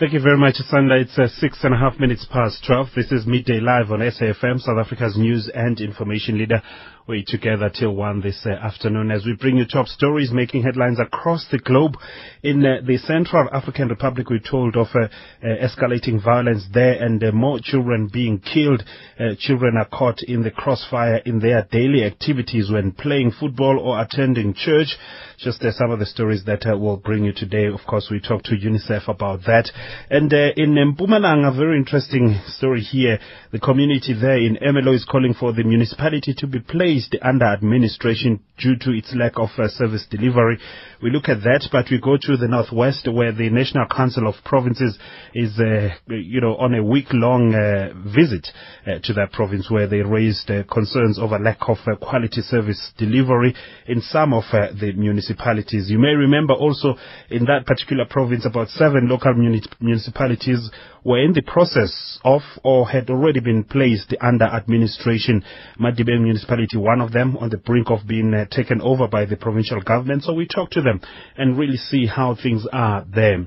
Thank you very much, Sanda. It's uh, six and a half minutes past 12. This is Midday Live on SAFM, South Africa's news and information leader. We're together till 1 this uh, afternoon as we bring you top stories making headlines across the globe. In uh, the Central African Republic, we're told of uh, uh, escalating violence there and uh, more children being killed. children are caught in the crossfire in their daily activities when playing football or attending church. Just some of the stories that we'll bring you today. Of course, we talked to UNICEF about that. And in Mpumalanga, a very interesting story here. The community there in Ermelo is calling for the municipality to be placed placed under administration due to its lack of uh, service delivery. We look at that, but we go to the northwest where the National Council of Provinces is, uh, you know, on a week-long uh, visit uh, to that province where they raised uh, concerns over lack of uh, quality service delivery in some of the municipalities. You may remember also in that particular province about seven local muni- municipalities were in the process of or had already been placed under administration. Madibeng municipality, one of them, on the brink of being taken over by the provincial government. So we talk to them and really see how things are there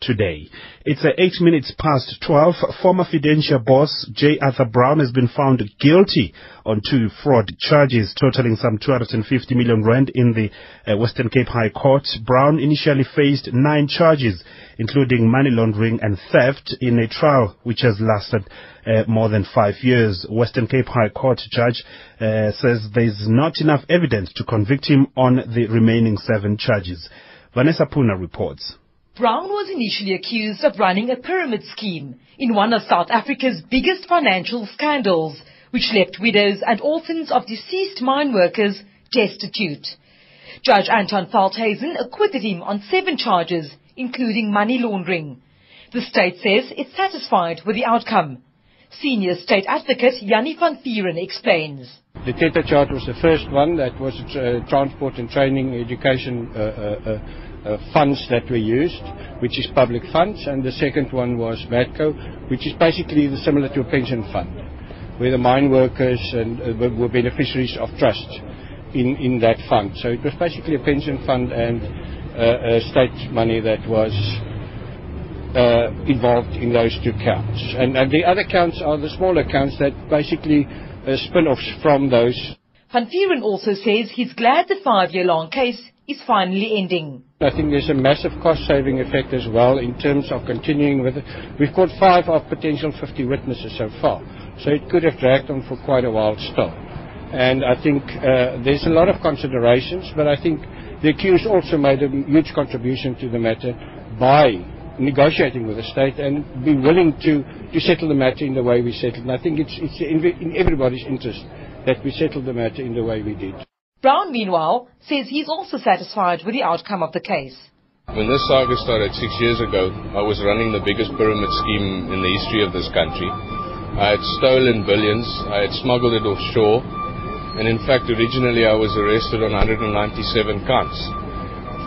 today. It's uh, eight minutes past 12. Former Fidentia boss J. Arthur Brown has been found guilty on two fraud charges totaling some 250 million rand in the uh, Western Cape High Court. Brown initially faced nine charges, including money laundering and theft, in a trial which has lasted uh, more than five years. Western Cape High Court judge uh, says there's not enough evidence to convict him on the remaining seven charges. Vanessa Puna reports. Brown was initially accused of running a pyramid scheme in one of South Africa's biggest financial scandals, which left widows and orphans of deceased mine workers destitute. Judge Anton Veldhuizen acquitted him on seven charges, including money laundering. The state says it's satisfied with the outcome. Senior State Advocate Jannie van Vuuren explains. The Teta charge was the first one that was uh, transport and training education uh, uh uh, funds that were used, which is public funds, and the second one was VATCO, which is basically similar to a pension fund, where the mine workers uh, were beneficiaries of trust in, that fund. So it was basically a pension fund and uh, state money that was uh, involved in those two counts. And, the other counts are the smaller counts that basically uh, spin-offs from those. Van Vuuren also says he's glad the five-year-long case is finally ending. I think there's a massive cost-saving effect as well in terms of continuing with it. We've got five of potential 50 witnesses so far, so it could have dragged on for quite a while still. And I think uh, there's a lot of considerations, but I think the accused also made a huge contribution to the matter by negotiating with the state and be willing to, to settle the matter in the way we settled. And I think it's, it's in, in everybody's interest that we settled the matter in the way we did. Brown, meanwhile, says he's also satisfied with the outcome of the case. When this saga started six years ago, I was running the biggest pyramid scheme in the history of this country. I had stolen billions, I had smuggled it offshore, and in fact, originally I was arrested on 197 counts.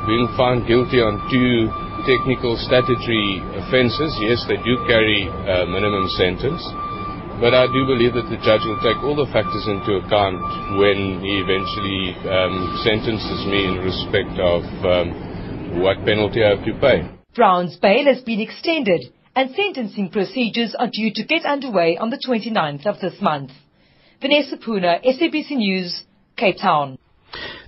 Being found guilty on two technical statutory offences, yes, they do carry a minimum sentence. But I do believe that the judge will take all the factors into account when he eventually um, sentences me in respect of um, what penalty I have to pay. Brown's bail has been extended and sentencing procedures are due to get underway on the 29th of this month. Vanessa Puna, SABC News, Cape Town.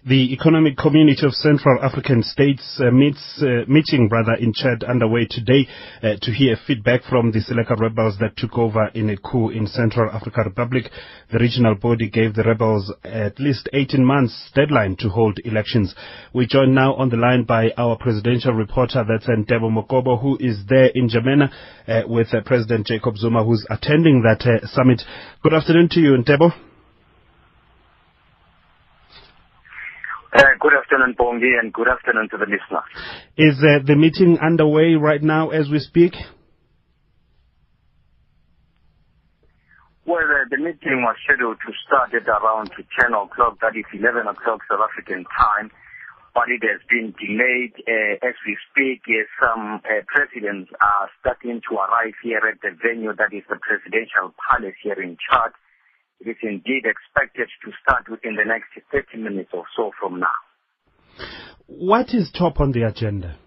The Economic Community of Central African States uh, meets, uh, meeting brother in Chad underway today uh, to hear feedback from the Seleka rebels that took over in a coup in Central African Republic. The regional body gave the rebels at least 18 months deadline to hold elections. We join now on the line by our presidential reporter, that's Ntebo Mokobo, who is there in N'Djamena uh, with uh, President Jacob Zuma, who's attending that uh, summit. Good afternoon to you, Ntebo. Uh, good afternoon, Bongi, and good afternoon to the listener. Is uh, the meeting underway right now as we speak? Well, uh, the meeting was scheduled to start at around 10 o'clock, that is 11 o'clock South African time, but it has been delayed. Uh, as we speak, some uh, presidents are starting to arrive here at the venue that is the presidential palace here in Chad. It is indeed expected to start within the next 30 minutes or so from now. What is top on the agenda?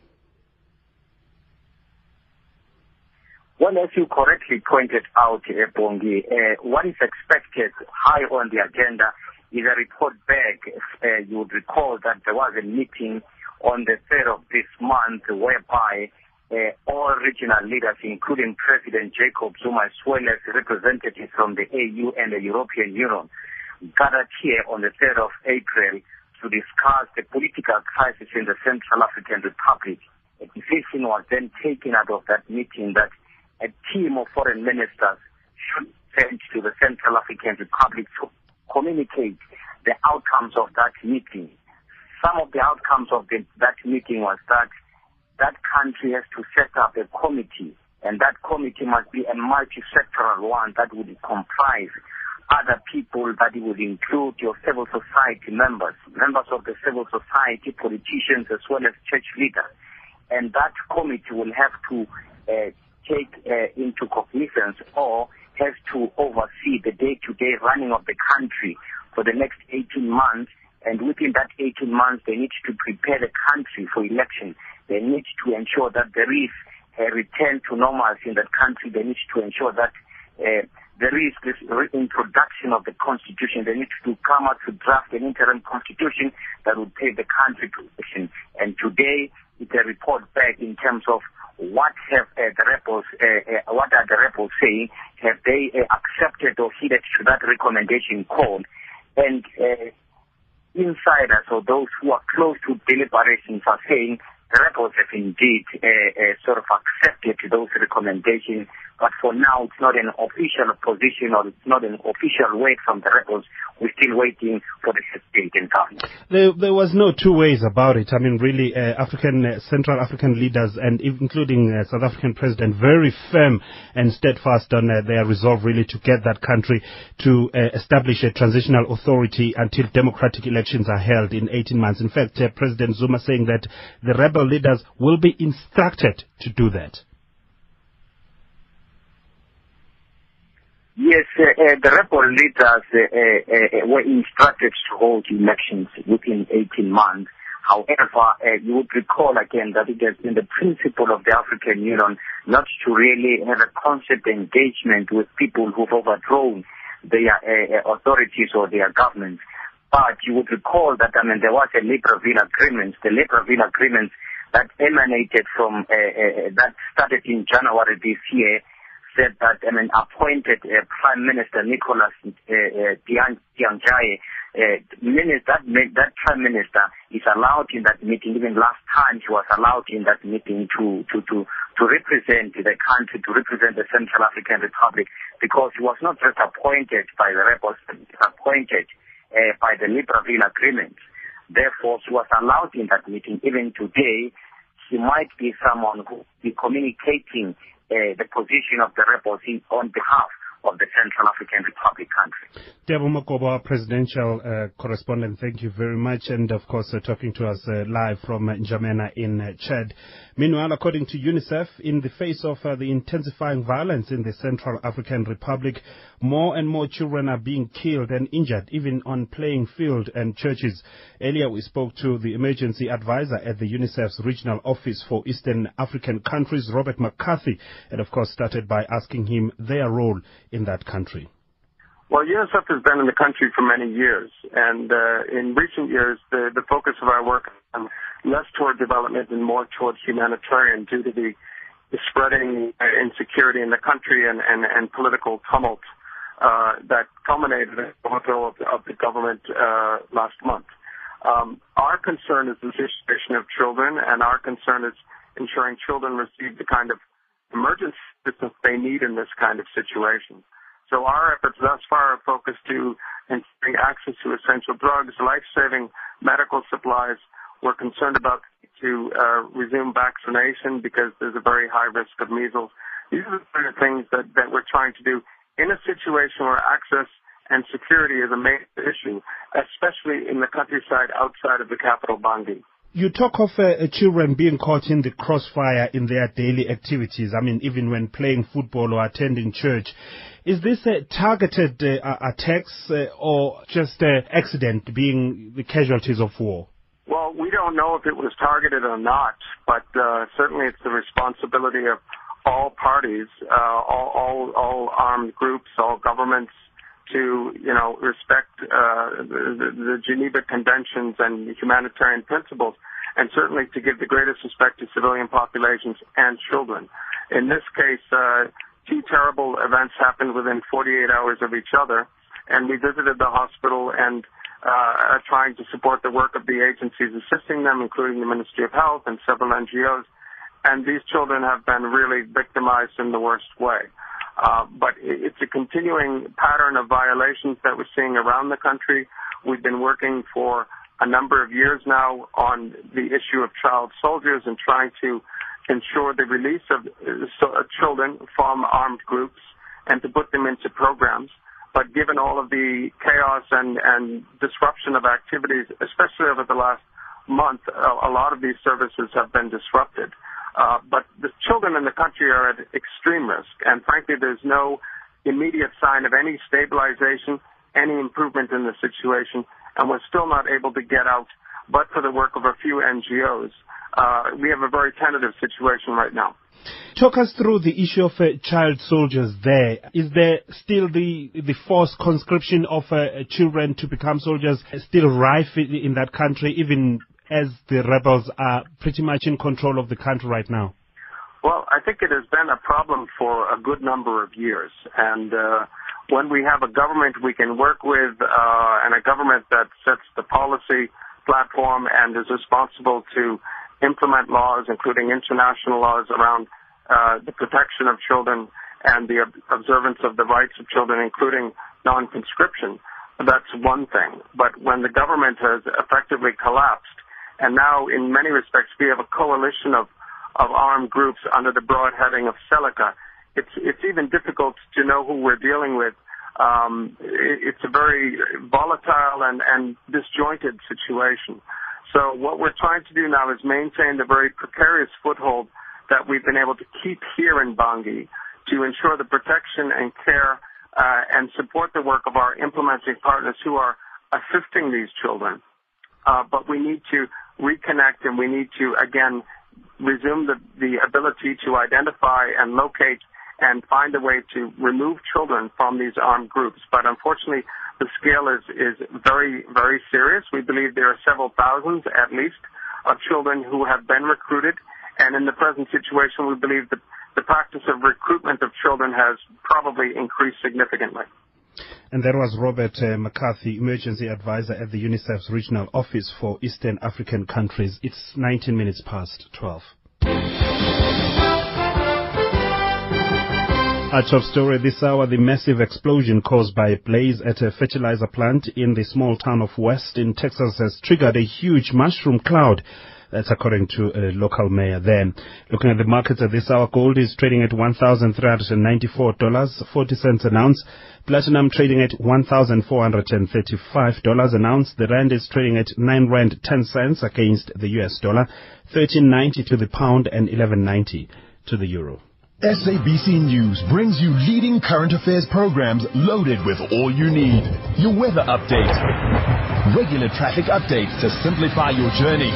Well, as you correctly pointed out, uh, Bongi, uh, what is expected high on the agenda is a report back. Uh, you would recall that there was a meeting on the 3rd of this month whereby uh, all regional leaders, including President Jacob Zuma, as well as representatives from the AU and the European Union, gathered here on the 3rd of April to discuss the political crisis in the Central African Republic. A decision was then taken out of that meeting that a team of foreign ministers should send to the Central African Republic to communicate the outcomes of that meeting. Some of the outcomes of the, that meeting was that that country has to set up a committee, and that committee must be a multi-sectoral one that would comprise other people that would include your civil society members, members of the civil society, politicians, as well as church leaders. And that committee will have to uh, take uh, into cognizance or has to oversee the day-to-day running of the country for the next 18 months. And within that 18 months, they need to prepare the country for election. They need to ensure that there is a return to normalcy in that country. They need to ensure that uh, there is this reintroduction of the constitution. They need to come out to draft an interim constitution that would take the country to election. And today, it's a report back in terms of what have uh, the rebels, uh, uh, what are the rebels saying? Have they uh, accepted or heeded to that recommendation call? And uh, insiders or those who are close to deliberations are saying rebels have indeed uh, uh, sort of accepted those recommendations but for now, it's not an official position or it's not an official word from the rebels. We're still waiting for the state government. There, there was no two ways about it. I mean, really, uh, African, uh, Central African leaders and including uh, South African president, very firm and steadfast on uh, their resolve really to get that country to uh, establish a transitional authority until democratic elections are held in 18 months. In fact, uh, President Zuma saying that the rebel leaders will be instructed to do that. Yes, uh, uh, the rebel leaders uh, uh, uh, were instructed to hold elections within 18 months. However, uh, you would recall again that it has been the principle of the African Union not to really have a constant engagement with people who've overthrown their authorities or their governments. But you would recall that, I mean, there was a Libreville agreement, the Libreville agreement that emanated from, that started in January this year, said that I mean, appointed uh, Prime Minister Nicholas uh, uh, Tiangaye, uh, that, that Prime Minister is allowed in that meeting. Even last time he was allowed in that meeting to, to, to, to represent the country, to represent the Central African Republic, because he was not just appointed by the rebels, appointed uh, by the Libreville Agreement. Therefore, he was allowed in that meeting. Even today, he might be someone who will be communicating Uh, the position of the rebels on behalf of the Central African Republic country. Debo Makobo, presidential uh, correspondent, thank you very much. And of course, uh, talking to us uh, live from N'Djamena in uh, Chad. Meanwhile, according to UNICEF, in the face of uh, the intensifying violence in the Central African Republic, more and more children are being killed and injured, even on playing field and churches. Earlier, we spoke to the emergency advisor at the UNICEF's regional office for Eastern African countries, Robert McCarthy, and of course started by asking him their role in that country. Well, UNICEF has been in the country for many years, and uh, in recent years, the, the focus of our work um, less toward development and more toward humanitarian due to the, the spreading uh, insecurity in the country and, and, and political tumult uh, that culminated in the overthrow of, of the government uh, last month. Um, our concern is the situation of children, and our concern is ensuring children receive the kind of emergency assistance they need in this kind of situation. So our efforts thus far are focused to ensuring access to essential drugs, life-saving medical supplies. We're concerned about to uh, resume vaccination because there's a very high risk of measles. These are the kind of things that, that we're trying to do in a situation where access and security is a main issue, especially in the countryside outside of the capital, Bangui. You talk of uh, children being caught in the crossfire in their daily activities. I mean, even when playing football or attending church. Is this a targeted uh, attacks uh, or just an accident being the casualties of war? Well, we don't know if it was targeted or not, but uh, certainly it's the responsibility of all parties, uh, all, all, all armed groups, all governments to, you know, respect uh, the, the Geneva Conventions and humanitarian principles, and certainly to give the greatest respect to civilian populations and children. In this case, uh, two terrible events happened within 48 hours of each other, and we visited the hospital and uh, trying to support the work of the agencies assisting them, including the Ministry of Health and several NGOs. And these children have been really victimized in the worst way. Uh, but it's a continuing pattern of violations that we're seeing around the country. We've been working for a number of years now on the issue of child soldiers and trying to ensure the release of uh, children from armed groups and to put them into programs. But given all of the chaos and, and disruption of activities, especially over the last month, a, a lot of these services have been disrupted. Uh, but the children in the country are at extreme risk, and frankly, there's no immediate sign of any stabilization, any improvement in the situation, and we're still not able to get out, but for the work of a few NGOs. Uh, we have a very tentative situation right now. Talk us through the issue of uh, child soldiers there. Is there still the, the forced conscription of uh, children to become soldiers still rife in that country, even as the rebels are pretty much in control of the country right now? Well, I think it has been a problem for a good number of years. And uh, when we have a government we can work with uh, and a government that sets the policy platform and is responsible to implement laws, including international laws around uh, the protection of children and the observance of the rights of children, including non-conscription, that's one thing. But when the government has effectively collapsed, and now in many respects we have a coalition of, of armed groups under the broad heading of Seleka, it's, it's even difficult to know who we're dealing with. Um, it, it's a very volatile and, and disjointed situation. So what we're trying to do now is maintain the very precarious foothold that we've been able to keep here in Bangui to ensure the protection and care uh, and support the work of our implementing partners who are assisting these children. Uh, but we need to reconnect and we need to again resume the, the ability to identify and locate and find a way to remove children from these armed groups. But unfortunately, the scale is, is very, very serious. We believe there are several thousands at least of children who have been recruited. And in the present situation, we believe that the practice of recruitment of children has probably increased significantly. And that was Robert uh, McCarthy, Emergency Advisor at the UNICEF's Regional Office for Eastern African Countries. It's 19 minutes past 12. Our top story this hour, the massive explosion caused by a blaze at a fertilizer plant in the small town of West in Texas has triggered a huge mushroom cloud. That's according to a local mayor there. Looking at the markets at this hour, gold is trading at $1,394.40 an ounce. Platinum trading at $1,435 an ounce. The rand is trading at 9 rand 10 cents against the US dollar, 13.90 to the pound and 11.90 to the euro. SABC News brings you leading current affairs programs loaded with all you need. Your weather update, regular traffic updates to simplify your journey,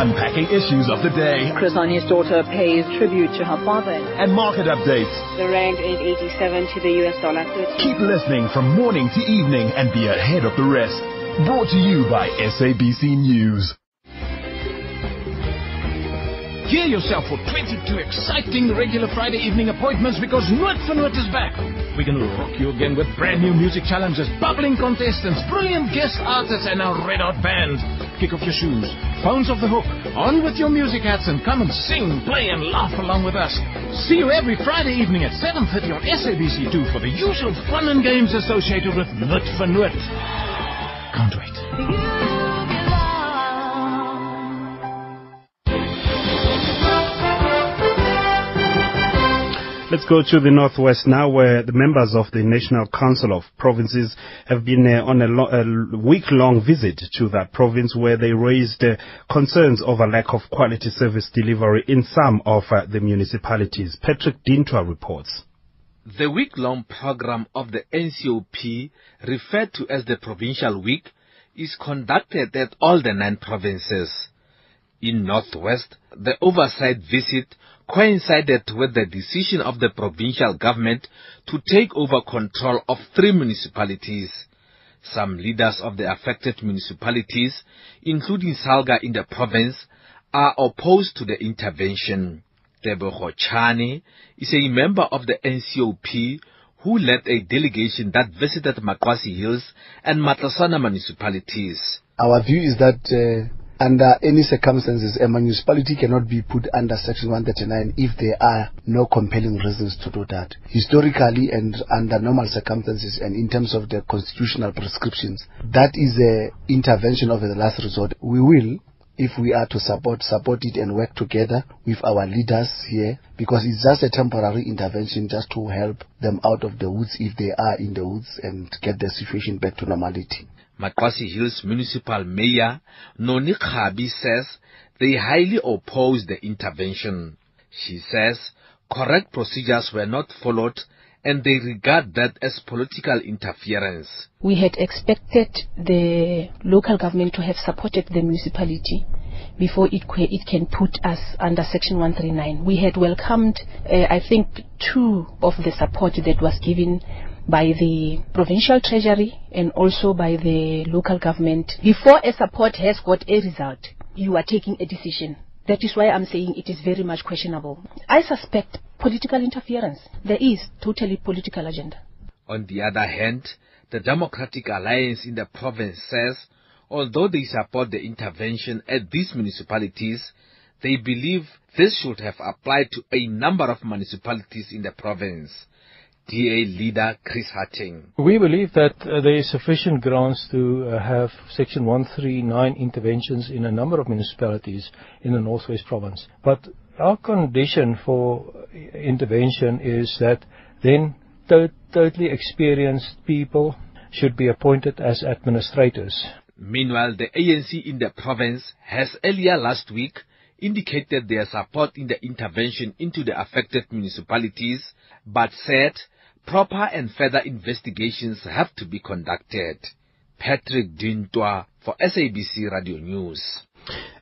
unpacking issues of the day. Chris Hani's daughter pays tribute to her father. And market updates. The rand is 87 to the US dollar. 30. Keep listening from morning to evening and be ahead of the rest. Brought to you by SABC News. Gear yourself for 22 exciting regular Friday evening appointments because Nuit is back. We're going to rock you again with brand new music challenges, bubbling contestants, brilliant guest artists, and our red hot band. Kick off your shoes, phones off the hook, on with your music hats, and come and sing, play, and laugh along with us. See you every Friday evening at 7.30 on SABC2 for the usual fun and games associated with Nuit. Can't wait. Let's go to the northwest now, where the members of the National Council of Provinces have been uh, on a, lo- a week-long visit to that province, where they raised uh, concerns over lack of quality service delivery in some of uh, the municipalities. Patrick Dintwa reports. The week-long program of the NCOP, referred to as the Provincial Week, is conducted at all the nine provinces. In Northwest, the oversight visit coincided with the decision of the provincial government to take over control of three municipalities. Some leaders of the affected municipalities, including Salga in the province, are opposed to the intervention. Tebogo Chani is a member of the NCOP who led a delegation that visited Maquassi Hills and Matlosana municipalities. Our view is that uh, under any circumstances, a municipality cannot be put under Section 139 if there are no compelling reasons to do that. Historically and under normal circumstances and in terms of the constitutional prescriptions, that is an intervention of the last resort. We will if we are to support, support it and work together with our leaders here because it's just a temporary intervention just to help them out of the woods if they are in the woods and get the situation back to normality. Maquassi Hills Municipal Mayor Noni Khabi says they highly oppose the intervention. She says correct procedures were not followed and they regard that as political interference. We had expected the local government to have supported the municipality before it, it can put us under Section 139. We had welcomed, uh, I think, two of the support that was given by the provincial treasury and also by the local government. Before a support has got a result, you are taking a decision. That is why I'm saying it is very much questionable. I suspect political interference. There is totally political agenda. On the other hand, the Democratic Alliance in the province says although they support the intervention at these municipalities, they believe this should have applied to a number of municipalities in the province. DA leader Chris. We believe that uh, there is sufficient grounds to uh, have Section 139 interventions in a number of municipalities in the Northwest Province. But our condition for intervention is that then to- totally experienced people should be appointed as administrators. Meanwhile, the ANC in the province has earlier last week indicated their support in the intervention into the affected municipalities, but said proper and further investigations have to be conducted. Patrick Dintwa for SABC Radio News.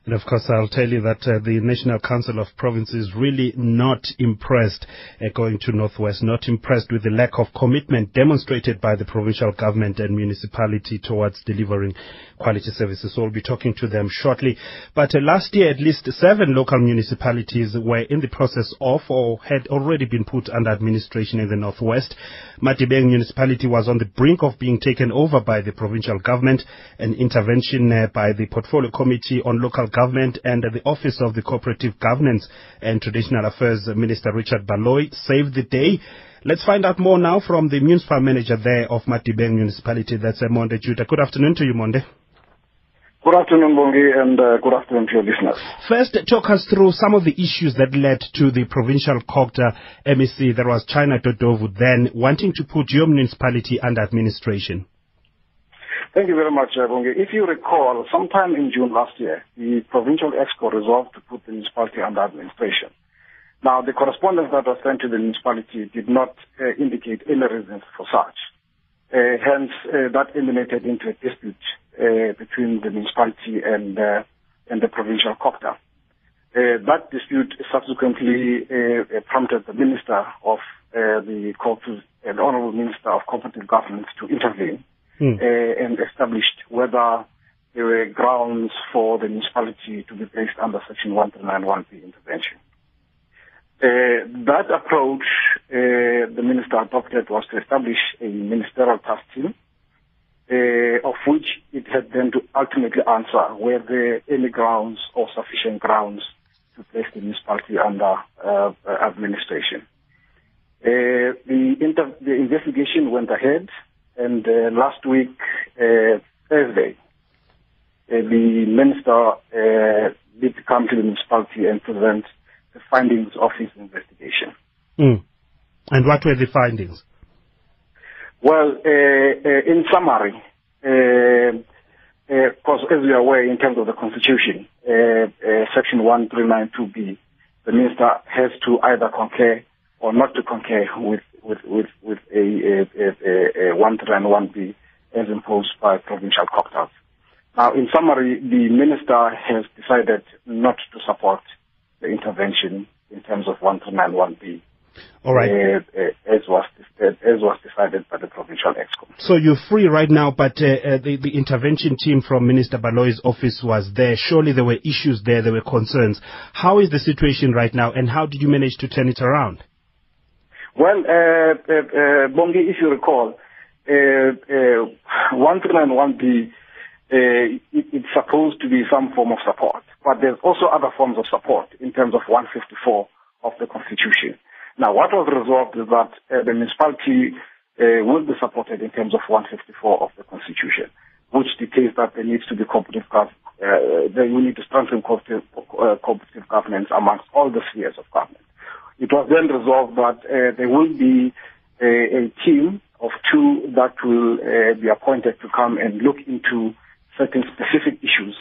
And of course, I'll tell you that uh, the National Council of Provinces really not impressed uh, going to Northwest, not impressed with the lack of commitment demonstrated by the provincial government and municipality towards delivering quality services. So we'll be talking to them shortly. But uh, last year, at least seven local municipalities were in the process of or had already been put under administration in the Northwest. Madibeng municipality was on the brink of being taken over by the provincial government. An intervention uh, by the Portfolio Committee on Local Government and the Office of the Cooperative Governance and Traditional Affairs Minister Richard Baloyi saved the day. Let's find out more now from the municipal manager there of Madibeng municipality. That's uh, Monde Judah. Good afternoon to you, Monde. Good afternoon, Bongi, and uh, good afternoon to your listeners. First, talk us through some of the issues that led to the provincial COGTA MEC, that was China Dodovu, then wanting to put your municipality under administration. Thank you very much, uh, Bongi. If you recall, sometime in June last year, the provincial EXCO resolved to put the municipality under administration. Now, the correspondence that was sent to the municipality did not uh, indicate any reasons for such. Uh, hence, uh, that emanated into a dispute uh, between the municipality and uh, and the provincial. Uh, that dispute subsequently prompted the Minister of the Cooperative, uh, the Honourable Minister of Cooperative Government to intervene Hmm. uh, and established whether there were grounds for the municipality to be placed under Section 139.1b intervention. Uh, that approach uh, the minister adopted was to establish a ministerial task team, uh, of which it had then to ultimately answer were there any grounds or sufficient grounds to place the municipality under uh, administration. Uh, the, inter- the investigation went ahead, and uh, last week, uh, Thursday, uh, the minister uh, did come to the municipality and present the findings of his investigation. Mm. And what were the findings? Well, uh, uh, in summary, because as you are aware, in terms of the Constitution, uh, uh, Section 1392B, the minister has to either concur or not to concur with with with, with a, a, a, a 131B as imposed by provincial COGTAs. Now, in summary, the minister has decided not to support the intervention in terms of 1391B. All right. Uh, uh, as was as was decided by the provincial EXCO. So you're free right now, but uh, uh, the, the intervention team from Minister Baloyi's office was there. Surely there were issues there, there were concerns. How is the situation right now, and how did you manage to turn it around? Well, uh, uh, Bongi, if you recall, 1391B, it, it's supposed to be some form of support, but there's also other forms of support in terms of 154 of the Constitution. Now, what was resolved is that uh, the municipality uh, will be supported in terms of 154 of the Constitution, which dictates that there needs to be cooperative gov- uh, we need to strengthen cooperative, uh, cooperative governance amongst all the spheres of government. It was then resolved that uh, there will be a, a, team of two that will uh, be appointed to come and look into certain specific issues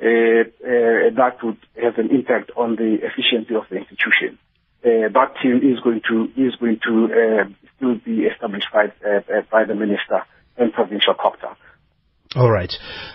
uh, uh, that would have an impact on the efficiency of the institution uh, that team is going to is going to uh, still be established by uh, by the minister and provincial copter. All right.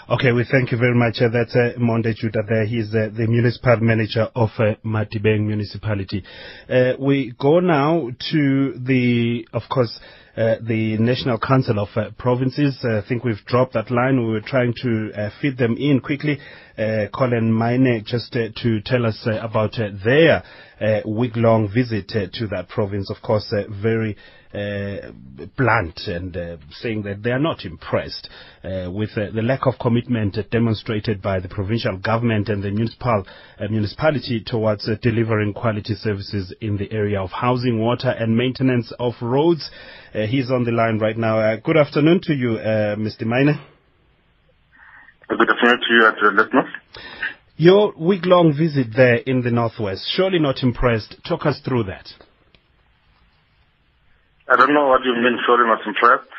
Okay, we thank you very much. Uh, that's uh, Monde Judah there. He's uh, the municipal manager of uh, Madibeng municipality. Uh, we go now to the, of course, uh, the National Council of uh, Provinces. I think we've dropped that line. We were trying to uh, feed them in quickly. Colin Maine just to tell us about their week-long visit to that province. Of course, very uh, Uh, blunt and uh, saying that they are not impressed uh, with uh, the lack of commitment demonstrated by the provincial government and the municipal uh, municipality towards delivering quality services in the area of housing, water, and maintenance of roads. he's on the line right now. good afternoon to you, Mr. Miner. Good afternoon to you the listeners. Your week-long visit there in the northwest, surely not impressed. Talk us through that. I don't know what you mean, sorry, not impressed.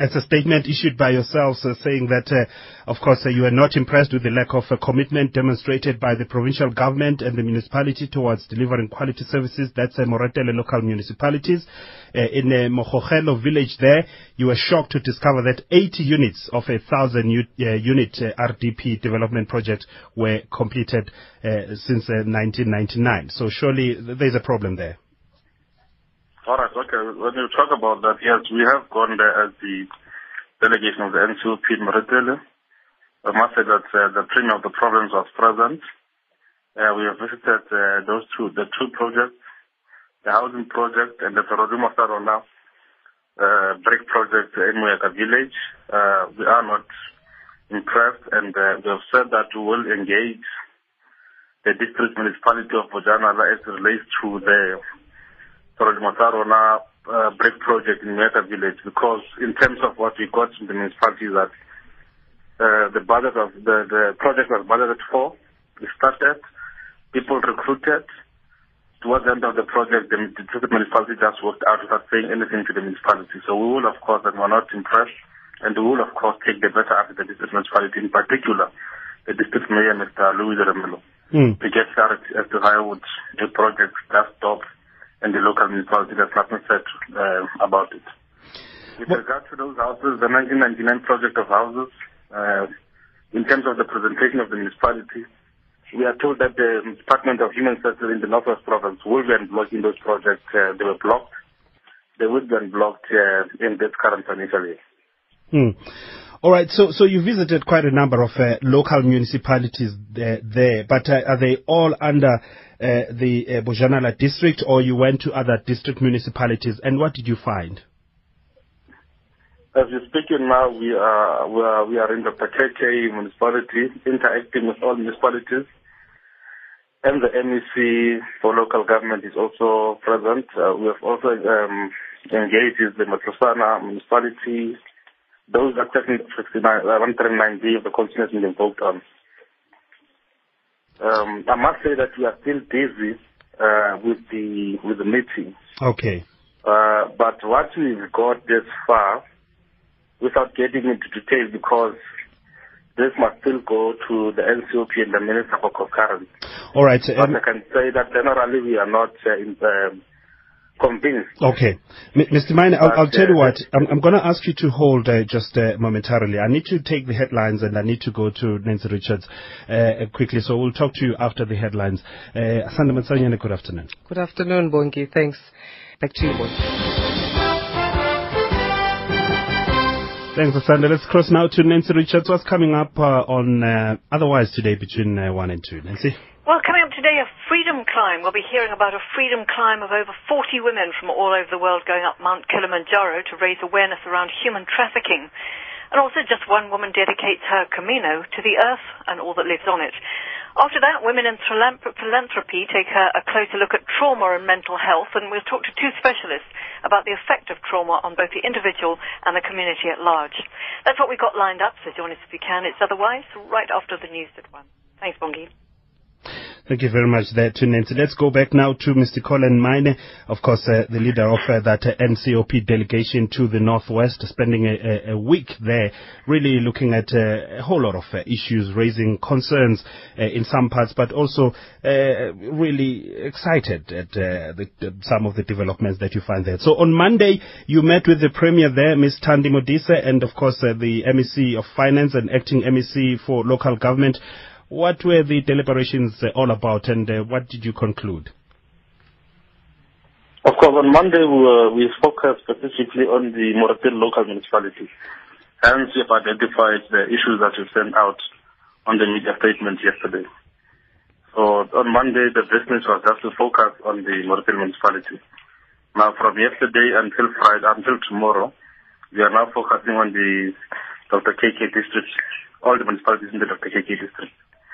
It's a statement issued by yourselves uh, saying that, uh, of course, uh, you are not impressed with the lack of uh, commitment demonstrated by the provincial government and the municipality towards delivering quality services. That's uh, Moretele local municipalities. Uh, in uh, Mokgokgelo village there, you were shocked to discover that 80 units of a 1,000 uh, unit RDP development project were completed since 1999. So surely there's a problem there. All right, okay. When you talk about that, yes, we have gone there as the delegation of the NCOP in Moretele. I must say that uh, the premier of the province was present. Uh, we have visited uh, those two, the two projects, the housing project and the Torodimo Sarola uh, brick project in Moyaka village. Uh, we are not impressed and uh, we have said that we will engage the district municipality of Bojanala as it relates to the Torres Masarona uh, brick project in Meta village because in terms of what we got from the municipality that uh, the budget of the, the project was budgeted for, we started, people recruited. Towards the end of the project, the, the municipality just worked out without saying anything to the municipality. So we will, of course, and we're not impressed, and we will, of course, take the better after the district municipality, in particular, the district mayor, Mr. Louis Remelo, mm. to get clarity as to how would the project just stop and the local municipality has nothing said uh, about it. With what? regard to those houses, the 1999 project of houses, uh, in terms of the presentation of the municipality, we are told that the Department of Human Services in the Northwest Province will be unblocking those projects. Uh, they were blocked. They would be unblocked uh, in this current financial year. Hmm. All right, so so you visited quite a number of uh, local municipalities there, there but uh, are they all under uh, the uh, Bojanala district or you went to other district municipalities and what did you find? As we're speaking now, we are, we are, we are in the Pakeke municipality, interacting with all municipalities. And the MEC for local government is also present. Uh, we have also um, engaged with the Matlosana municipality. Those are technically 139B of the constituency being invoked on. Um, I must say that we are still busy uh, with the with the meeting. Okay. Uh, but what we've got this far, without getting into details, because this must still go to the NCOP and the Minister for Concurrence. All right. But um, I can say that generally we are not uh, in, um, convinced. Okay. M- Mr. Mine, I'll, I'll But, tell you uh, what, I'm, I'm going to ask you to hold uh, just uh, momentarily. I need to take the headlines and I need to go to Nancy Richards uh, quickly, so we'll talk to you after the headlines. Uh, Sanda Matsanyane, good afternoon. Good afternoon, Bongi. Thanks. Back to you, Bongi. Thanks, Asanda. Let's cross now to Nancy Richards. What's coming up uh, on uh, otherwise today between uh, 1 and 2? Nancy? Well, coming up today, a freedom climb. We'll be hearing about a freedom climb of over 40 women from all over the world going up Mount Kilimanjaro to raise awareness around human trafficking. And also, just one woman dedicates her Camino to the earth and all that lives on it. After that, Women in Philanthropy take a, closer look at trauma and mental health, and we'll talk to two specialists about the effect of trauma on both the individual and the community at large. That's what we've got lined up, so join us if you can. It's otherwise right after the news at 1. Thanks, Bongi. Thank you very much there to Nancy. Let's go back now to Mr. Colin Mine, of course, uh, the leader of uh, that uh, NCOP delegation to the Northwest, spending a, a, a week there, really looking at uh, a whole lot of uh, issues, raising concerns uh, in some parts, but also really excited at the, some of the developments that you find there. So on Monday, you met with the Premier there, Ms. Thandi Modise, and of course the MEC of Finance and acting MEC for local government. What were the deliberations uh, all about, and uh, what did you conclude? Of course, on Monday we, were, we focused specifically on the Moretele local municipality. Hence, we have identified the issues that we sent out on the media statement yesterday. So on Monday, the business was just to focus on the Moretele municipality. Now, from yesterday until Friday, until tomorrow, we are now focusing on the Dr. KK district, all the municipalities in the Dr. KK district.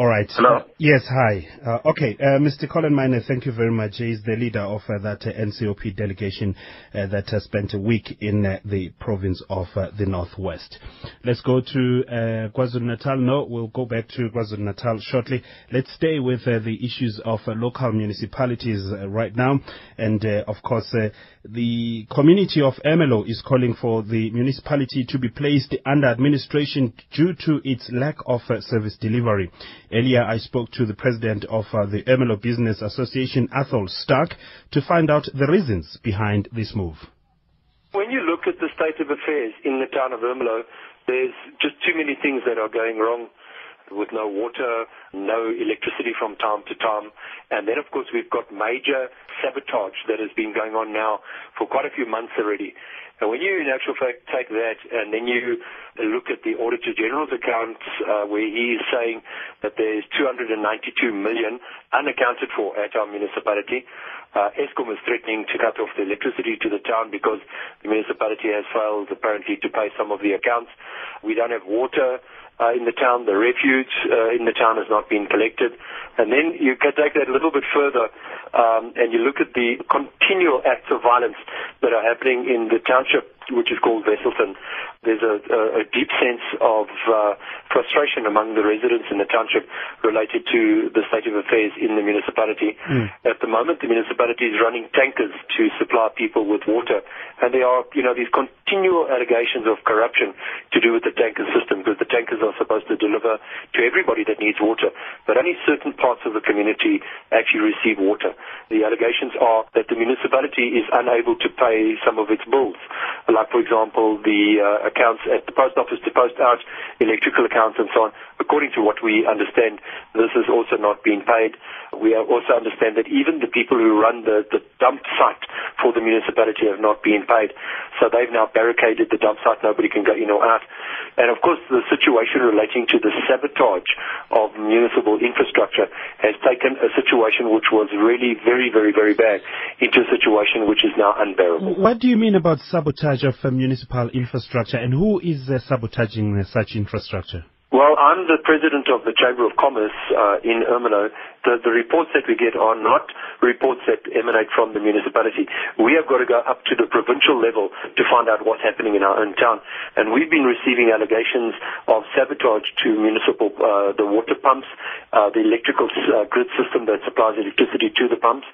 All right. Hello. Yes, hi. Uh, okay, uh, Mr. Colin Miner, thank you very much. He's the leader of uh, that uh, NCOP delegation uh, that has spent a week in uh, the province of uh, the Northwest. Let's go to uh, KwaZulu-Natal. No, we'll go back to KwaZulu-Natal shortly. Let's stay with uh, the issues of uh, local municipalities uh, right now. And, uh, of course, uh, the community of Ermelo is calling for the municipality to be placed under administration due to its lack of uh, service delivery. Earlier, I spoke to the president of uh, the Ermelo Business Association, Athol Stark, to find out the reasons behind this move. When you look at the state of affairs in the town of Ermelo, there's just too many things that are going wrong with no water, no electricity from time to time. And then, of course, we've got major sabotage that has been going on now for quite a few months already. And when you, in actual fact, take that and then you look at the Auditor General's accounts, uh, where he is saying that there's 292 million unaccounted for at our municipality, uh, Eskom is threatening to cut off the electricity to the town because the municipality has failed apparently to pay some of the accounts. We don't have water uh, in the town. The refuge uh, in the town has not been collected. And then you can take that a little bit further um, and you look at the continual acts of violence that are happening in the township, which is called Wesselton. There's a, a, a deep sense of uh, frustration among the residents in the township related to the state of affairs in the municipality. Hmm. At the moment, the municipality is running tankers to supply people with water, and there are, you know, these continual allegations of corruption to do with the tanker system because the tankers are supposed to deliver to everybody that needs water, but only certain parts of the community actually receive water. The allegations are that the municipality is unable to pay some of its bills, like, for example, the uh, accounts at the post office to post out electrical accounts and so on. According to what we understand, this has also not been paid. We also understand that even the people who run the, the dump site for the municipality have not been paid. So they've now barricaded the dump site. Nobody can go in or out. And of course, the situation relating to the sabotage of municipal infrastructure has taken a situation which was really very, very, very bad into a situation which is now unbearable. What do you mean about sabotage of uh, municipal infrastructure, and who is uh, sabotaging such infrastructure? Well, I'm the president of the Chamber of Commerce uh, in Ermelo. The, the reports that we get are not reports that emanate from the municipality. We have got to go up to the provincial level to find out what's happening in our own town. And we've been receiving allegations of sabotage to municipal, uh, the water pumps, uh, the electrical uh, grid system that supplies electricity to the pumps.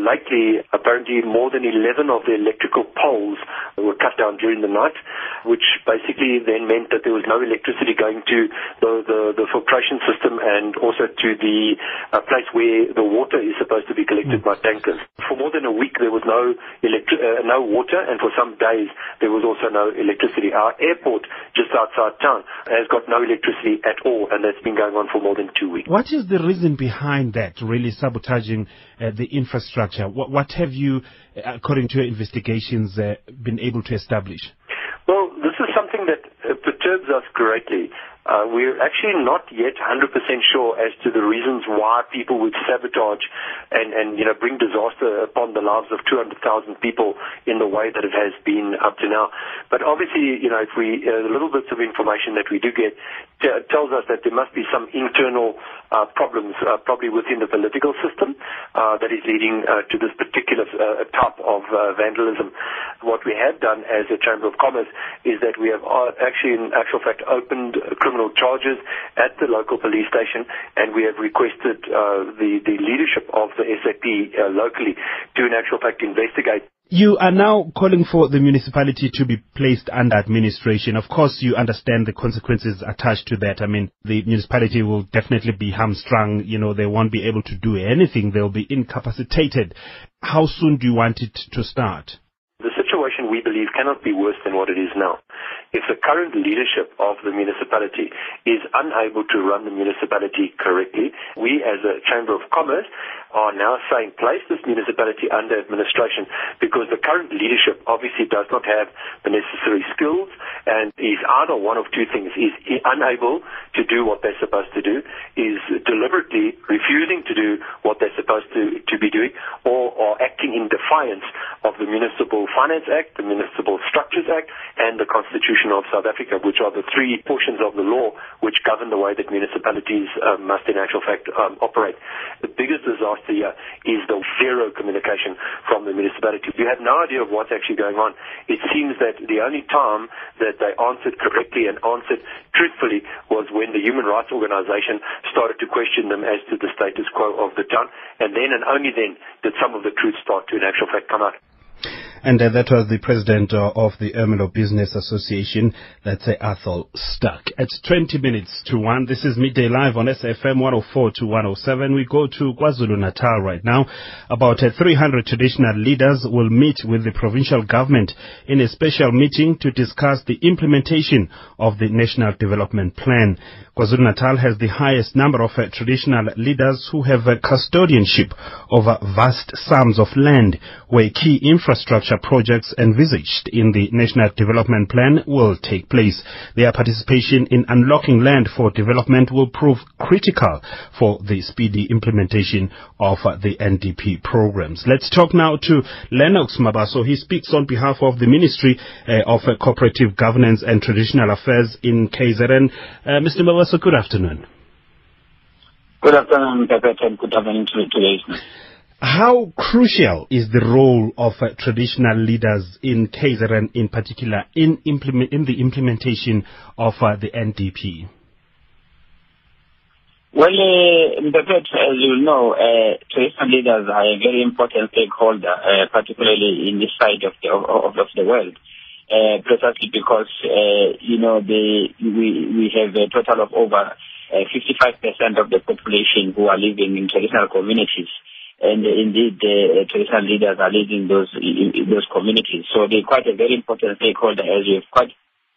Lately, apparently more than 11 of the electrical poles were cut down during the night, which basically then meant that there was no electricity going to the, the, the filtration system and also to the uh, place where the water is supposed to be collected by tankers. For more than a week, there was no electri- uh, no water, and for some days, there was also no electricity. Our airport, just outside town, has got no electricity at all, and that's been going on for more than two weeks. What is the reason behind that, really sabotaging uh, the infrastructure? What, what have you, uh, according to your investigations, uh, been able to establish? Well, this is something that uh, perturbs us greatly. Uh, we're actually not yet 100% sure as to the reasons why people would sabotage and, and you know bring disaster upon the lives of 200,000 people in the way that it has been up to now. But obviously, you know, if we uh, the little bits of information that we do get t- tells us that there must be some internal uh, problems, uh, probably within the political system, uh, that is leading uh, to this particular uh, type of uh, vandalism. What we have done as a Chamber of Commerce is that we have uh, actually, in actual fact, opened criminal charges at the local police station, and we have requested uh, the the leadership of the SAP uh, locally to, in actual fact, investigate You are now calling for the municipality to be placed under administration. Of course, you understand the consequences attached to that. I mean, the municipality will definitely be hamstrung. You know, they won't be able to do anything. They'll be incapacitated. How soon do you want it to start? The situation we believe cannot be worse than what it is now. If the current leadership of the municipality is unable to run the municipality correctly, we as a Chamber of Commerce are now saying place this municipality under administration because the current leadership obviously does not have the necessary skills and is either one of two things, is unable to do what they're supposed to do, is deliberately refusing to do what they're supposed to, to be doing, or, or acting in defiance of the Municipal Finance Act, the Municipal Structures Act, and the Constitution of South Africa, which are the three portions of the law which govern the way that municipalities um, must in actual fact um, operate. The biggest disaster here is the zero communication from the municipality. You have no idea of what's actually going on. It seems that the only time that they answered correctly and answered truthfully was when the human rights organization started to question them as to the status quo of the town, and then and only then did some of the truth start to in actual fact come out. And uh, that was the president uh, of the Ermelo Business Association, that's uh, Athol Stuck. It's 20 minutes to 1. This is Midday Live on SFM 104 to 107. We go to KwaZulu Natal right now. About uh, 300 traditional leaders will meet with the provincial government in a special meeting to discuss the implementation of the National Development Plan. KwaZulu Natal has the highest number of uh, traditional leaders who have uh, custodianship over vast sums of land where key infrastructure projects envisaged in the National Development Plan will take place. Their participation in unlocking land for development will prove critical for the speedy implementation of the NDP programs. Let's talk now to Lennox Mabaso. He speaks on behalf of the Ministry uh, of Cooperative Governance and Traditional Affairs in KZN. Uh, Mr. Mabaso, good afternoon. Good afternoon, Pepet, and good afternoon to, to the listeners. How crucial is the role of uh, traditional leaders in KZN in particular in, implement, in the implementation of uh, the NDP? Well, uh, Pepet, as you know, uh, traditional leaders are a very important stakeholder, uh, particularly in this side of the, of, of the world. Uh, precisely because, uh, you know, we, we have a total of over uh, 55% of the population who are living in traditional communities and indeed the uh, traditional leaders are leading those those communities. So they're quite a very important stakeholder, as you've quite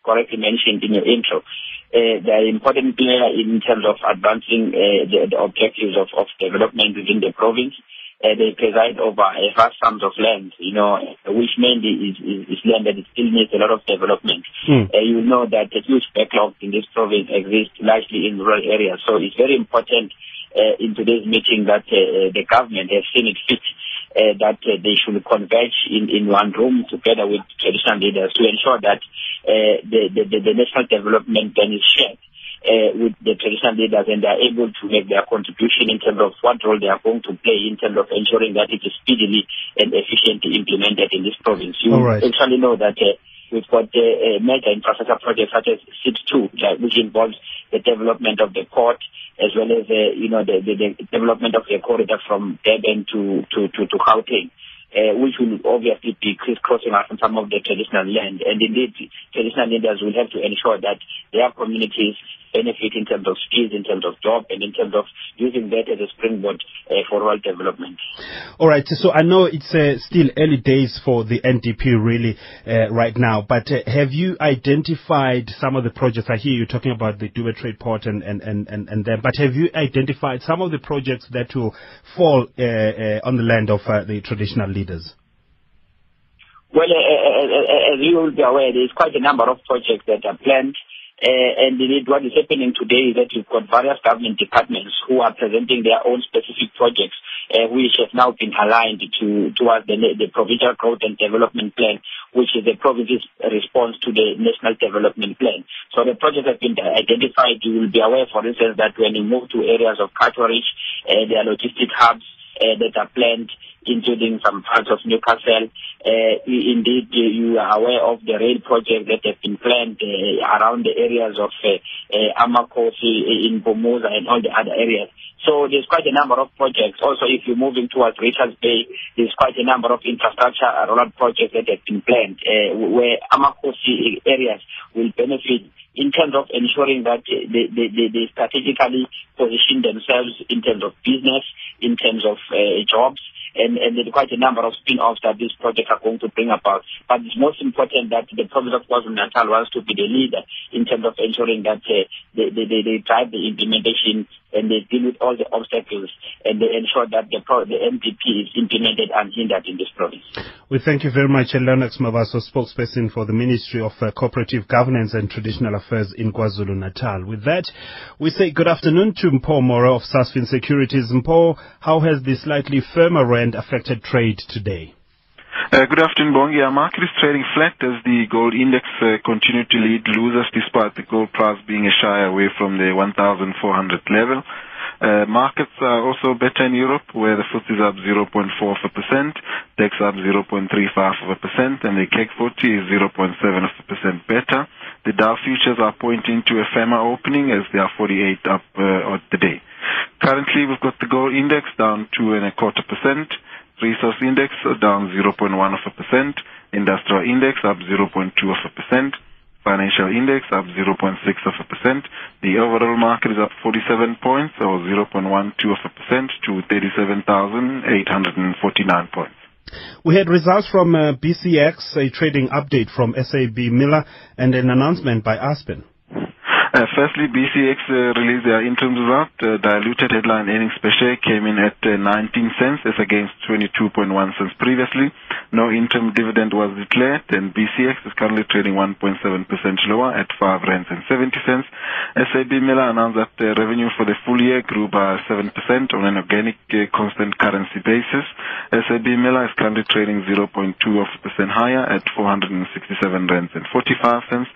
correctly mentioned in your intro. Uh, they are important player in terms of advancing uh, the, the, objectives of, of development within the province. Uh, they preside over a vast sums of land, you know, which mainly is, is, is land that still needs a lot of development. Mm. Uh, you know that a huge backlog in this province exists largely in rural areas. So it's very important in today's meeting that uh, the government has seen it fit uh, that uh, they should converge in, in one room together with traditional leaders to ensure that uh, the, the, the national development plan is shared. Uh, with the traditional leaders and they are able to make their contribution in terms of what role they are going to play in terms of ensuring that it is speedily and efficiently implemented in this province. You All right. actually know that uh, we've got uh, major infrastructure projects such as SIP2, which involves the development of the port as well as uh, you know the, the, the development of the corridor from Durban to to to, to Gauteng. Uh, which will obviously be crisscrossing on some of the traditional land. And indeed, traditional leaders will have to ensure that their communities benefit in terms of skills, in terms of job, and in terms of using that as a springboard uh, for rural development. All right. So I know it's uh, still early days for the NDP really uh, right now, but uh, have you identified some of the projects? I hear you talking about the Dube Trade Port and and and and, and them, but have you identified some of the projects that will fall uh, uh, on the land of uh, the traditional leaders? Well, as you will be aware, there is quite a number of projects that are planned. Uh, and indeed, what is happening today is that you've got various government departments who are presenting their own specific projects, uh, which have now been aligned to towards the, the provincial growth and development plan, which is the province's response to the national development plan. So the projects have been identified. You will be aware, for instance, that when you move to areas of Cato Ridge, uh, there are logistic hubs uh, that are planned including some parts of Newcastle. Uh, indeed, you are aware of the rail project that have been planned uh, around the areas of uh, uh, Amakosi in Bomuza and all the other areas. So there's quite a number of projects. Also, if you're moving towards Richards Bay, there's quite a number of infrastructure rollout projects that have been planned, uh, where Amakosi areas will benefit in terms of ensuring that they, they, they, they strategically position themselves in terms of business, in terms of uh, jobs, and, and there's quite a number of spin-offs that these projects are going to bring about. But it's most important that the province of KwaZulu-Natal wants to be the leader in terms of ensuring that uh, they, they, they drive the implementation and they deal with all the obstacles and they ensure that the, pro- the NDP is implemented and unhindered in this province. We thank you very much, Lennox Mabaso, spokesperson for the Ministry of uh, Cooperative Governance and Traditional Affairs in KwaZulu-Natal. With that, we say good afternoon to Mpho Moro of Sasfin Securities. Mpho, how has the slightly firmer rand affected trade today? Uh, good afternoon, Bongi. Our market is trading flat as the gold index uh, continued to lead losers despite the gold price being a shy away from the 1,400 level. Uh, markets are also better in Europe, where the FTSE is up 0.4 of a percent, DAX up 0.35%, and the CAC 40 is 0.7% better. The Dow futures are pointing to a firmer opening as they are 48 up uh, the day. Currently, we've got the gold index down two and a quarter percent. Resource index down 0.1 of a percent. Industrial index up 0.2 of a percent. Financial index up 0.6 of a percent. The overall market is up 47 points or 0.12 of a percent to 37,849 points. We had results from uh, BCX, a trading update from SAB Miller, and an announcement by Aspen. Uh, firstly, BCX uh, released their interim result. Uh, diluted headline earnings per share came in at uh, 19 cents as against 22.1 cents previously. No interim dividend was declared, and BCX is currently trading 1.7% lower at 5 rands and 70 cents. SAB Miller announced that uh, revenue for the full year grew by 7% on an organic constant currency basis. SAB Miller is currently trading 0.2% higher at 467 rands and 45 cents.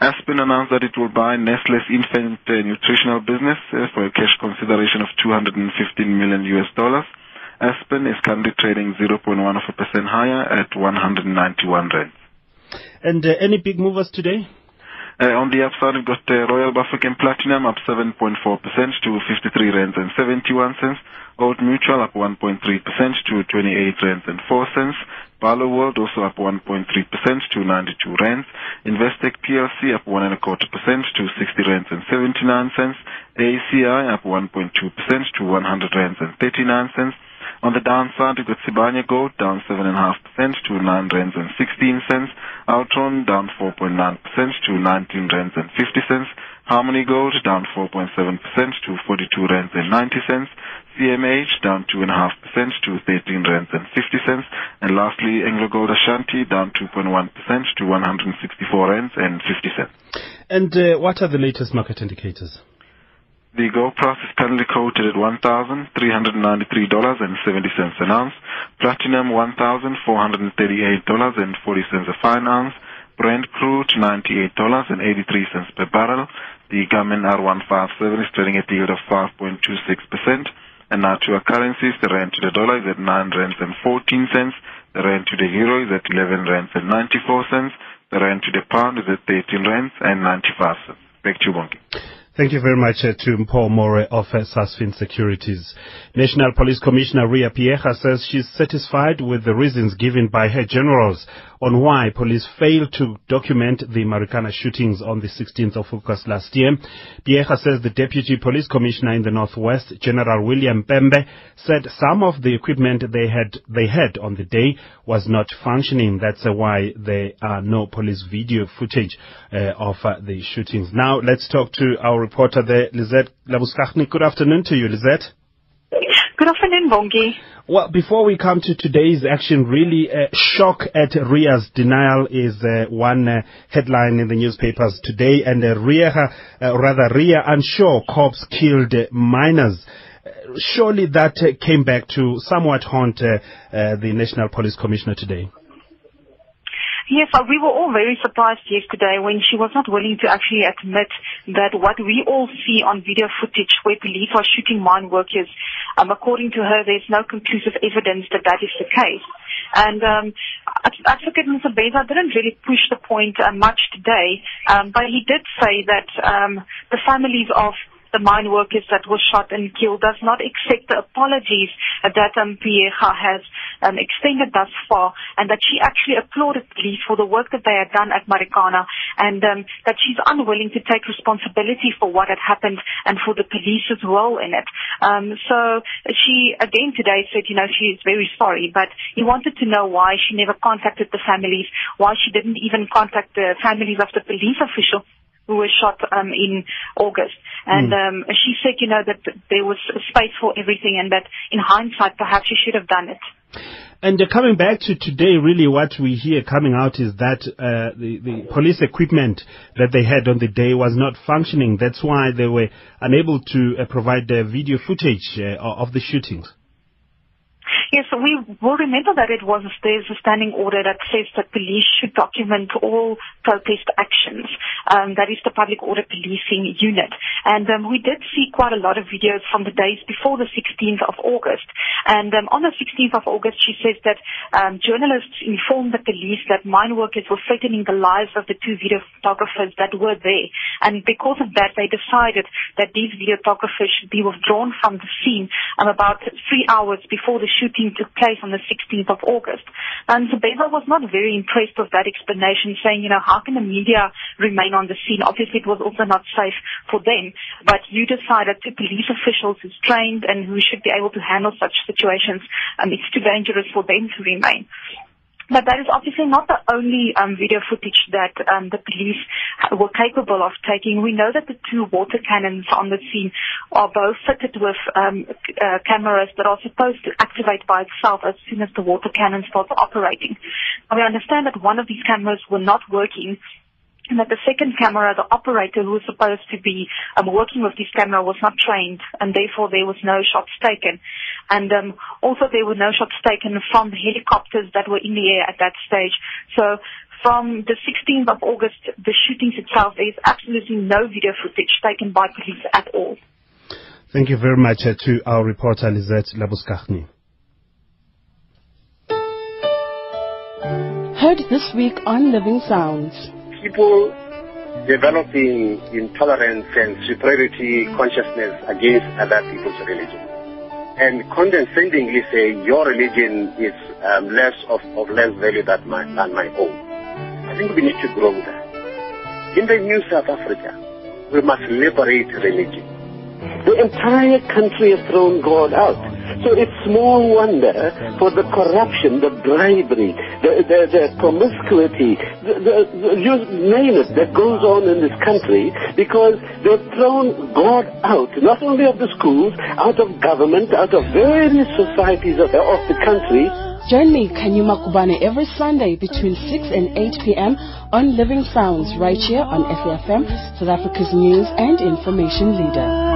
Aspen announced that it will buy Nestle Nestle's infant uh, nutritional business uh, for a cash consideration of 215 million US dollars. Aspen is currently trading 0.1 of a percent higher at 191 rand. And uh, any big movers today? Uh, on the upside, we've got uh, Royal Bafokeng Platinum up 7.4% to 53 rands and 71 cents. Old Mutual up 1.3% to 28 rands and 4 cents. Barloworld also up 1.3% to 92 rands. Investec PLC up one and a quarter percent to 60 rands and 79 cents. ACI up 1.2% to 100 rands and 39 cents. On the downside, we've got Sibanye Gold down 7.5% to 9 rands and 16 cents. Altron down 4.9% to 19 rands and 50 cents. Harmony Gold down 4.7% to 42 rands and 90 cents. CMH down 2.5% to 13 rands and 50 cents. And lastly, Anglo Gold Ashanti down 2.1% to 164 rands and 50 cents. And uh, what are the latest market indicators? The gold price is currently quoted at $1,393.70 an ounce. Platinum $1,438.40 a fine ounce. Brent crude $98.83 per barrel. The government R157 is trading at a yield of 5.26%. And our currencies, the rand to the dollar is at 9 rands and 14 cents. The rand to the euro is at 11 rands and 94 cents. The rand to the pound is at 13 rands and 95 cents. Back to you, Bongi. Thank you very much uh, to Mpho Moro of uh, Sasfin Securities. National Police Commissioner Riah Phiyega says she's satisfied with the reasons given by her generals on why police failed to document the Marikana shootings on the 16th of August last year. Phiyega says the Deputy Police Commissioner in the Northwest, General William Mpembe, said some of the equipment they had they had on the day was not functioning. That's why there are no police video footage uh, of uh, the shootings. Now let's talk to our reporter there, Lizette Labuskachnik. Good afternoon to you, Lizette. Good afternoon, Bongi. Well, before we come to today's action, really, uh, shock at Riah's denial is uh, one uh, headline in the newspapers today, and uh, Riah, uh, rather Riah unsure cops killed miners. Uh, surely that uh, came back to somewhat haunt uh, uh, the National Police Commissioner today. Yes, uh, we were all very surprised yesterday when she was not willing to actually admit that what we all see on video footage where police are shooting mine workers, um, according to her, there's no conclusive evidence that that is the case. And um, Advocate Mr. Beza didn't really push the point uh, much today, um, but he did say that um, the families of the mine workers that were shot and killed does not accept the apologies that um, has um, extended thus far and that she actually applauded police for the work that they had done at Marikana and um, that she's unwilling to take responsibility for what had happened and for the police's role in it. Um, so she again today said, you know, she is very sorry, but he wanted to know why she never contacted the families, why she didn't even contact the families of the police official who was shot um, in August. And Hmm. um, she said, you know, that there was space for everything and that in hindsight, perhaps she should have done it. And uh, coming back to today, really what we hear coming out is that uh, the, the police equipment that they had on the day was not functioning. That's why they were unable to uh, provide uh, video footage uh, of the shootings. Yes, so we will remember that it was there's a standing order that says that police should document all protest actions. Um, that is the public order policing unit, and um, we did see quite a lot of videos from the days before the 16th of August. And um, on the 16th of August, she says that um, journalists informed the police that mine workers were threatening the lives of the two video photographers that were there, and because of that, they decided that these videographers should be withdrawn from the scene um, about three hours before the shooting took place on the 16th of August. And Sabeza was not very impressed with that explanation, saying, you know, how can the media remain on the scene? Obviously, it was also not safe for them, but you decided to police officials who's trained and who should be able to handle such situations, um, it's too dangerous for them to remain. But that is obviously not the only um, video footage that um, the police were capable of taking. We know that the two water cannons on the scene are both fitted with um, uh, cameras that are supposed to activate by itself as soon as the water cannon starts operating. Now, we understand that one of these cameras were not working and that the second camera, the operator who was supposed to be um, working with this camera was not trained, and therefore there was no shots taken. And um, also there were no shots taken from the helicopters that were in the air at that stage. So from the 16th of August, the shootings itself, there is absolutely no video footage taken by police at all. Thank you very much uh, to our reporter Lizette Labuskachny. Heard this week on Living Sounds. People developing intolerance and superiority consciousness against other people's religion. And condescendingly say your religion is um, less of, of less value than my, than my own. I think we need to grow that. In the new South Africa, we must liberate religion. The entire country has thrown God out. So it's small wonder for the corruption, the bribery, the, the, the promiscuity, the, the, the, you name it, that goes on in this country because they've thrown God out, not only of the schools, out of government, out of various societies of the, of the country. Join me, Kanyuma Kubane, every Sunday between 6 and 8 p.m. on Living Sounds right here on SAFM, South Africa's news and information leader.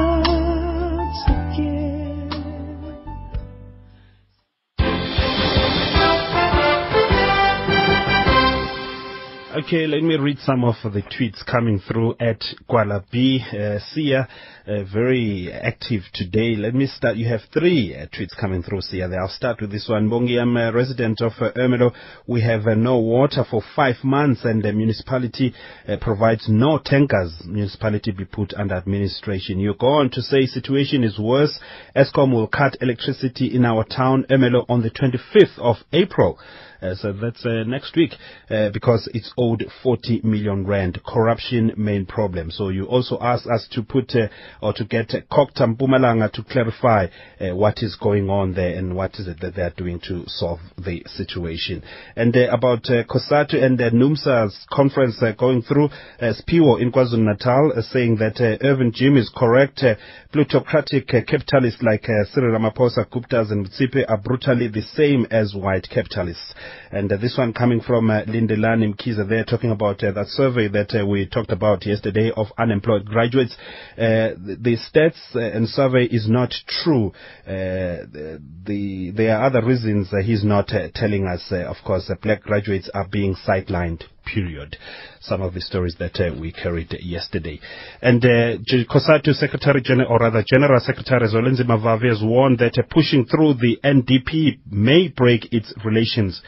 Okay, let me read some of the tweets coming through at Kuala B. Uh, Sia, uh, very active today. Let me start. You have three uh, tweets coming through, Sia. I'll start with this one. Bongi, I'm a resident of uh, Ermelo. We have uh, no water for five months and the municipality uh, provides no tankers. Municipality be put under administration. You go on to say situation is worse. Eskom will cut electricity in our town, Ermelo, on the 25th of April. Uh, so that's uh, next week uh, because it's owed 40 million rand. Corruption main problem. So you also asked us to put or to get COGTA Mpumalanga to clarify what is going on there and what is it that they are doing to solve the situation. And about uh, COSATU and uh, NUMSA's conference going through, uh, Spiwo in KwaZulu-Natal saying that Irvin Jim is correct. Plutocratic capitalists like Cyril Ramaphosa, Guptas and Motsepe are brutally the same as white capitalists. And uh, this one coming from uh, Lindelani Mkiza there talking about uh, that survey that uh, we talked about yesterday of unemployed graduates. The, the stats and survey is not true. The, the, there are other reasons he's not telling us. Of course, black graduates are being sidelined period. Some of the stories that uh, we carried yesterday. And uh, COSATU Secretary General, or rather General Secretary Zwelinzima Vavi has warned that uh, pushing through the NDP may break its relations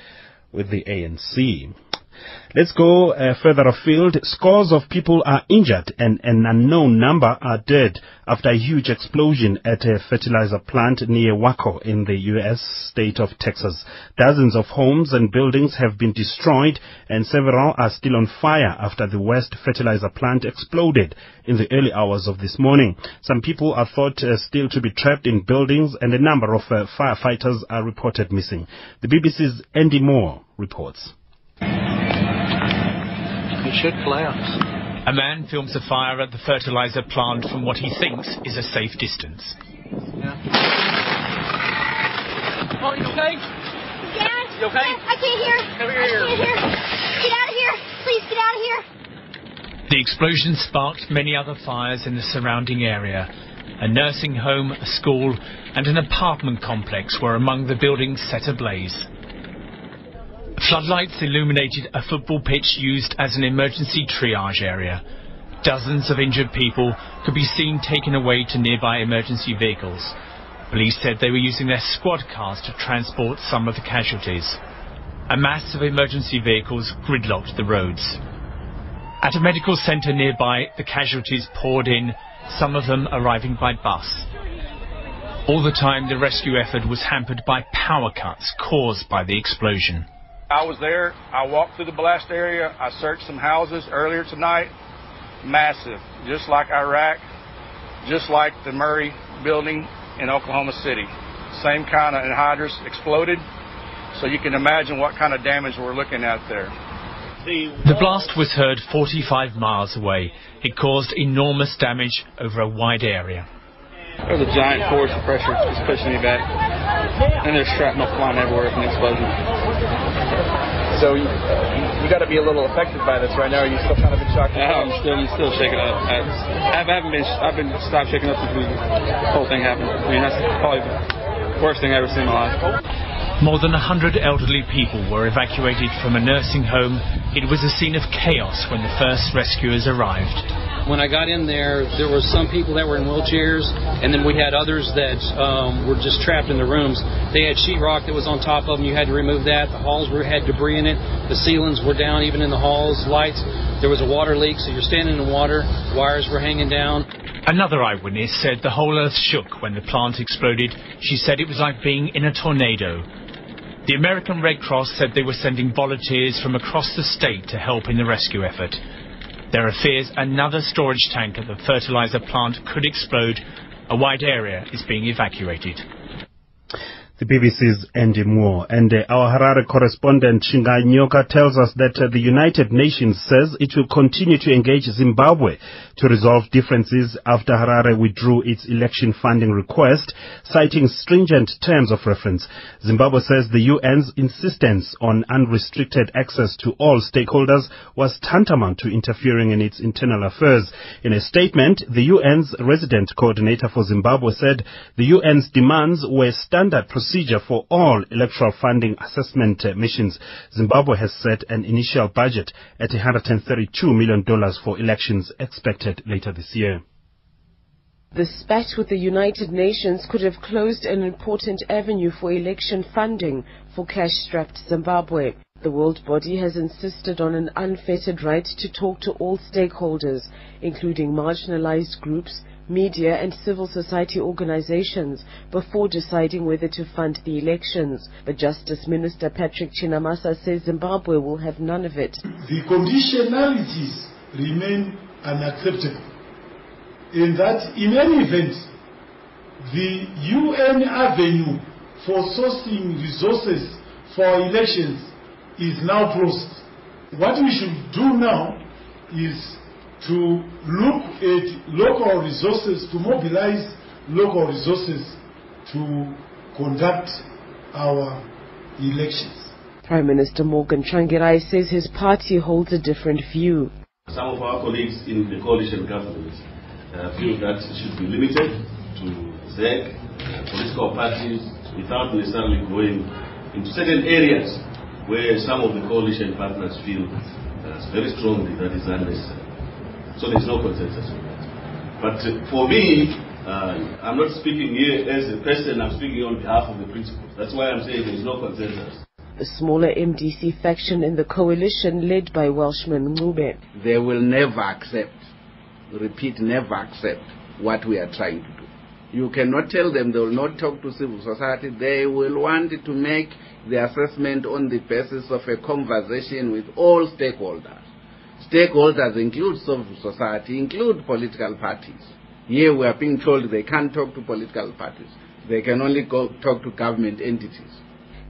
with the ANC. Let's go uh, further afield. Scores of people are injured and an unknown number are dead after a huge explosion at a fertilizer plant near Waco in the U.S. state of Texas. Dozens of homes and buildings have been destroyed and several are still on fire after the West fertilizer plant exploded in the early hours of this morning. Some people are thought uh, still to be trapped in buildings and a number of uh, firefighters are reported missing. The BBC's Andy Moore reports. It should collapse. A man films a fire at the fertilizer plant from what he thinks is a safe distance. Yeah. Oh, you okay? Dad? You okay? Dad, I can't hear. Come here. I can't hear. Get out of here. Please get out of here. The explosion sparked many other fires in the surrounding area. A nursing home, a school, and an apartment complex were among the buildings set ablaze. Floodlights illuminated a football pitch used as an emergency triage area. Dozens of injured people could be seen taken away to nearby emergency vehicles. Police said they were using their squad cars to transport some of the casualties. A mass of emergency vehicles gridlocked the roads. At a medical centre nearby, the casualties poured in, some of them arriving by bus. All the time, the rescue effort was hampered by power cuts caused by the explosion. I was there. I walked through the blast area. I searched some houses earlier tonight. Massive, just like Iraq, just like the Murrah building in Oklahoma City. Same kind of anhydrous exploded. So you can imagine what kind of damage we're looking at there. The blast was heard 45 miles away. It caused enormous damage over a wide area. There's a giant force of pressure just pushing me back. And there's shrapnel flying everywhere from the explosion. So you, you got to be a little affected by this right now. Are you still kind of in shock? Yeah, I'm still, I'm still shaking up. I, I haven't been, I've been stopped shaking up since the whole thing happened. I mean, that's probably the worst thing I've ever seen in my life. More than 100 elderly people were evacuated from a nursing home. It was a scene of chaos when the first rescuers arrived. When I got in there, there were some people that were in wheelchairs, and then we had others that um, were just trapped in the rooms. They had sheetrock that was on top of them. You had to remove that. The halls were had debris in it. The ceilings were down, even in the halls. Lights. There was a water leak, so you're standing in water. Wires were hanging down. Another eyewitness said the whole earth shook when the plant exploded. She said it was like being in a tornado. The American Red Cross said they were sending volunteers from across the state to help in the rescue effort. There are fears another storage tank at the fertilizer plant could explode. A wide area is being evacuated. The BBC's Andy Moore. And uh, our Harare correspondent Shingai Nyoka tells us that uh, the United Nations says it will continue to engage Zimbabwe to resolve differences after Harare withdrew its election funding request, citing stringent terms of reference. Zimbabwe says the UN's insistence on unrestricted access to all stakeholders was tantamount to interfering in its internal affairs. In a statement, the UN's resident coordinator for Zimbabwe said the UN's demands were standard procedure for all electoral funding assessment uh, missions. Zimbabwe has set an initial budget at $132 million for elections expected later this year. The spat with the United Nations could have closed an important avenue for election funding for cash-strapped Zimbabwe. The world body has insisted on an unfettered right to talk to all stakeholders, including marginalized groups, media and civil society organizations before deciding whether to fund the elections. But Justice Minister Patrick Chinamasa says Zimbabwe will have none of it. The conditionalities remain unacceptable. In that, in any event, the UN avenue for sourcing resources for elections is now closed. What we should do now is to look at local resources, to mobilize local resources to conduct our elections. Prime Minister Morgan Tsvangirai says his party holds a different view. Some of our colleagues in the coalition government uh, feel that it should be limited to ZEC, uh, political parties, without necessarily going into certain areas where some of the coalition partners feel uh, very strongly that is unnecessary. So there's no consensus on that. But uh, for me, uh, I'm not speaking here as a person, I'm speaking on behalf of the principals. That's why I'm saying there's no consensus. The smaller MDC faction in the coalition led by Welshman Ncube. They will never accept, repeat, never accept what we are trying to do. You cannot tell them they will not talk to civil society. They will want to make the assessment on the basis of a conversation with all stakeholders. Stakeholders include civil society, include political parties. Here we are being told they can't talk to political parties. They can only talk to government entities.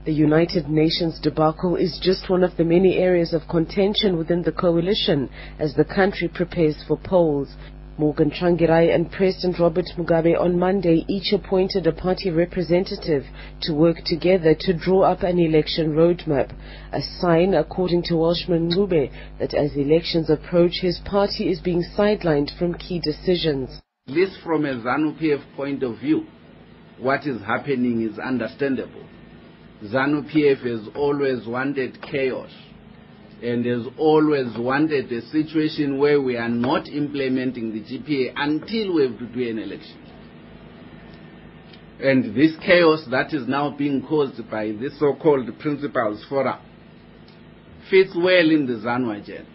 The United Nations debacle is just one of the many areas of contention within the coalition as the country prepares for polls. Morgan Tsvangirai and President Robert Mugabe on Monday each appointed a party representative to work together to draw up an election roadmap, a sign, according to Welshman Ncube, that as elections approach his party is being sidelined from key decisions. At least from a ZANU-PF point of view, what is happening is understandable. ZANU-PF has always wanted chaos and has always wanted a situation where we are not implementing the GPA until we have to do an election. And this chaos that is now being caused by this so-called Principals Forum fits well in the ZANU agenda.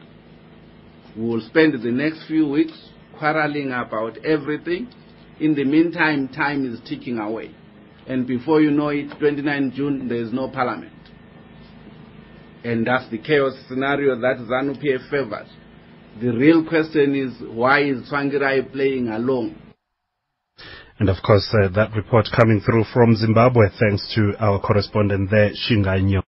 We will spend the next few weeks quarreling about everything. In the meantime, time is ticking away. And before you know it, 29 June, there is no parliament. And that's the chaos scenario that ZANU-PF favors. The real question is, why is Tsvangirai playing along? And of course, uh, that report coming through from Zimbabwe, thanks to our correspondent there, Shinganyo.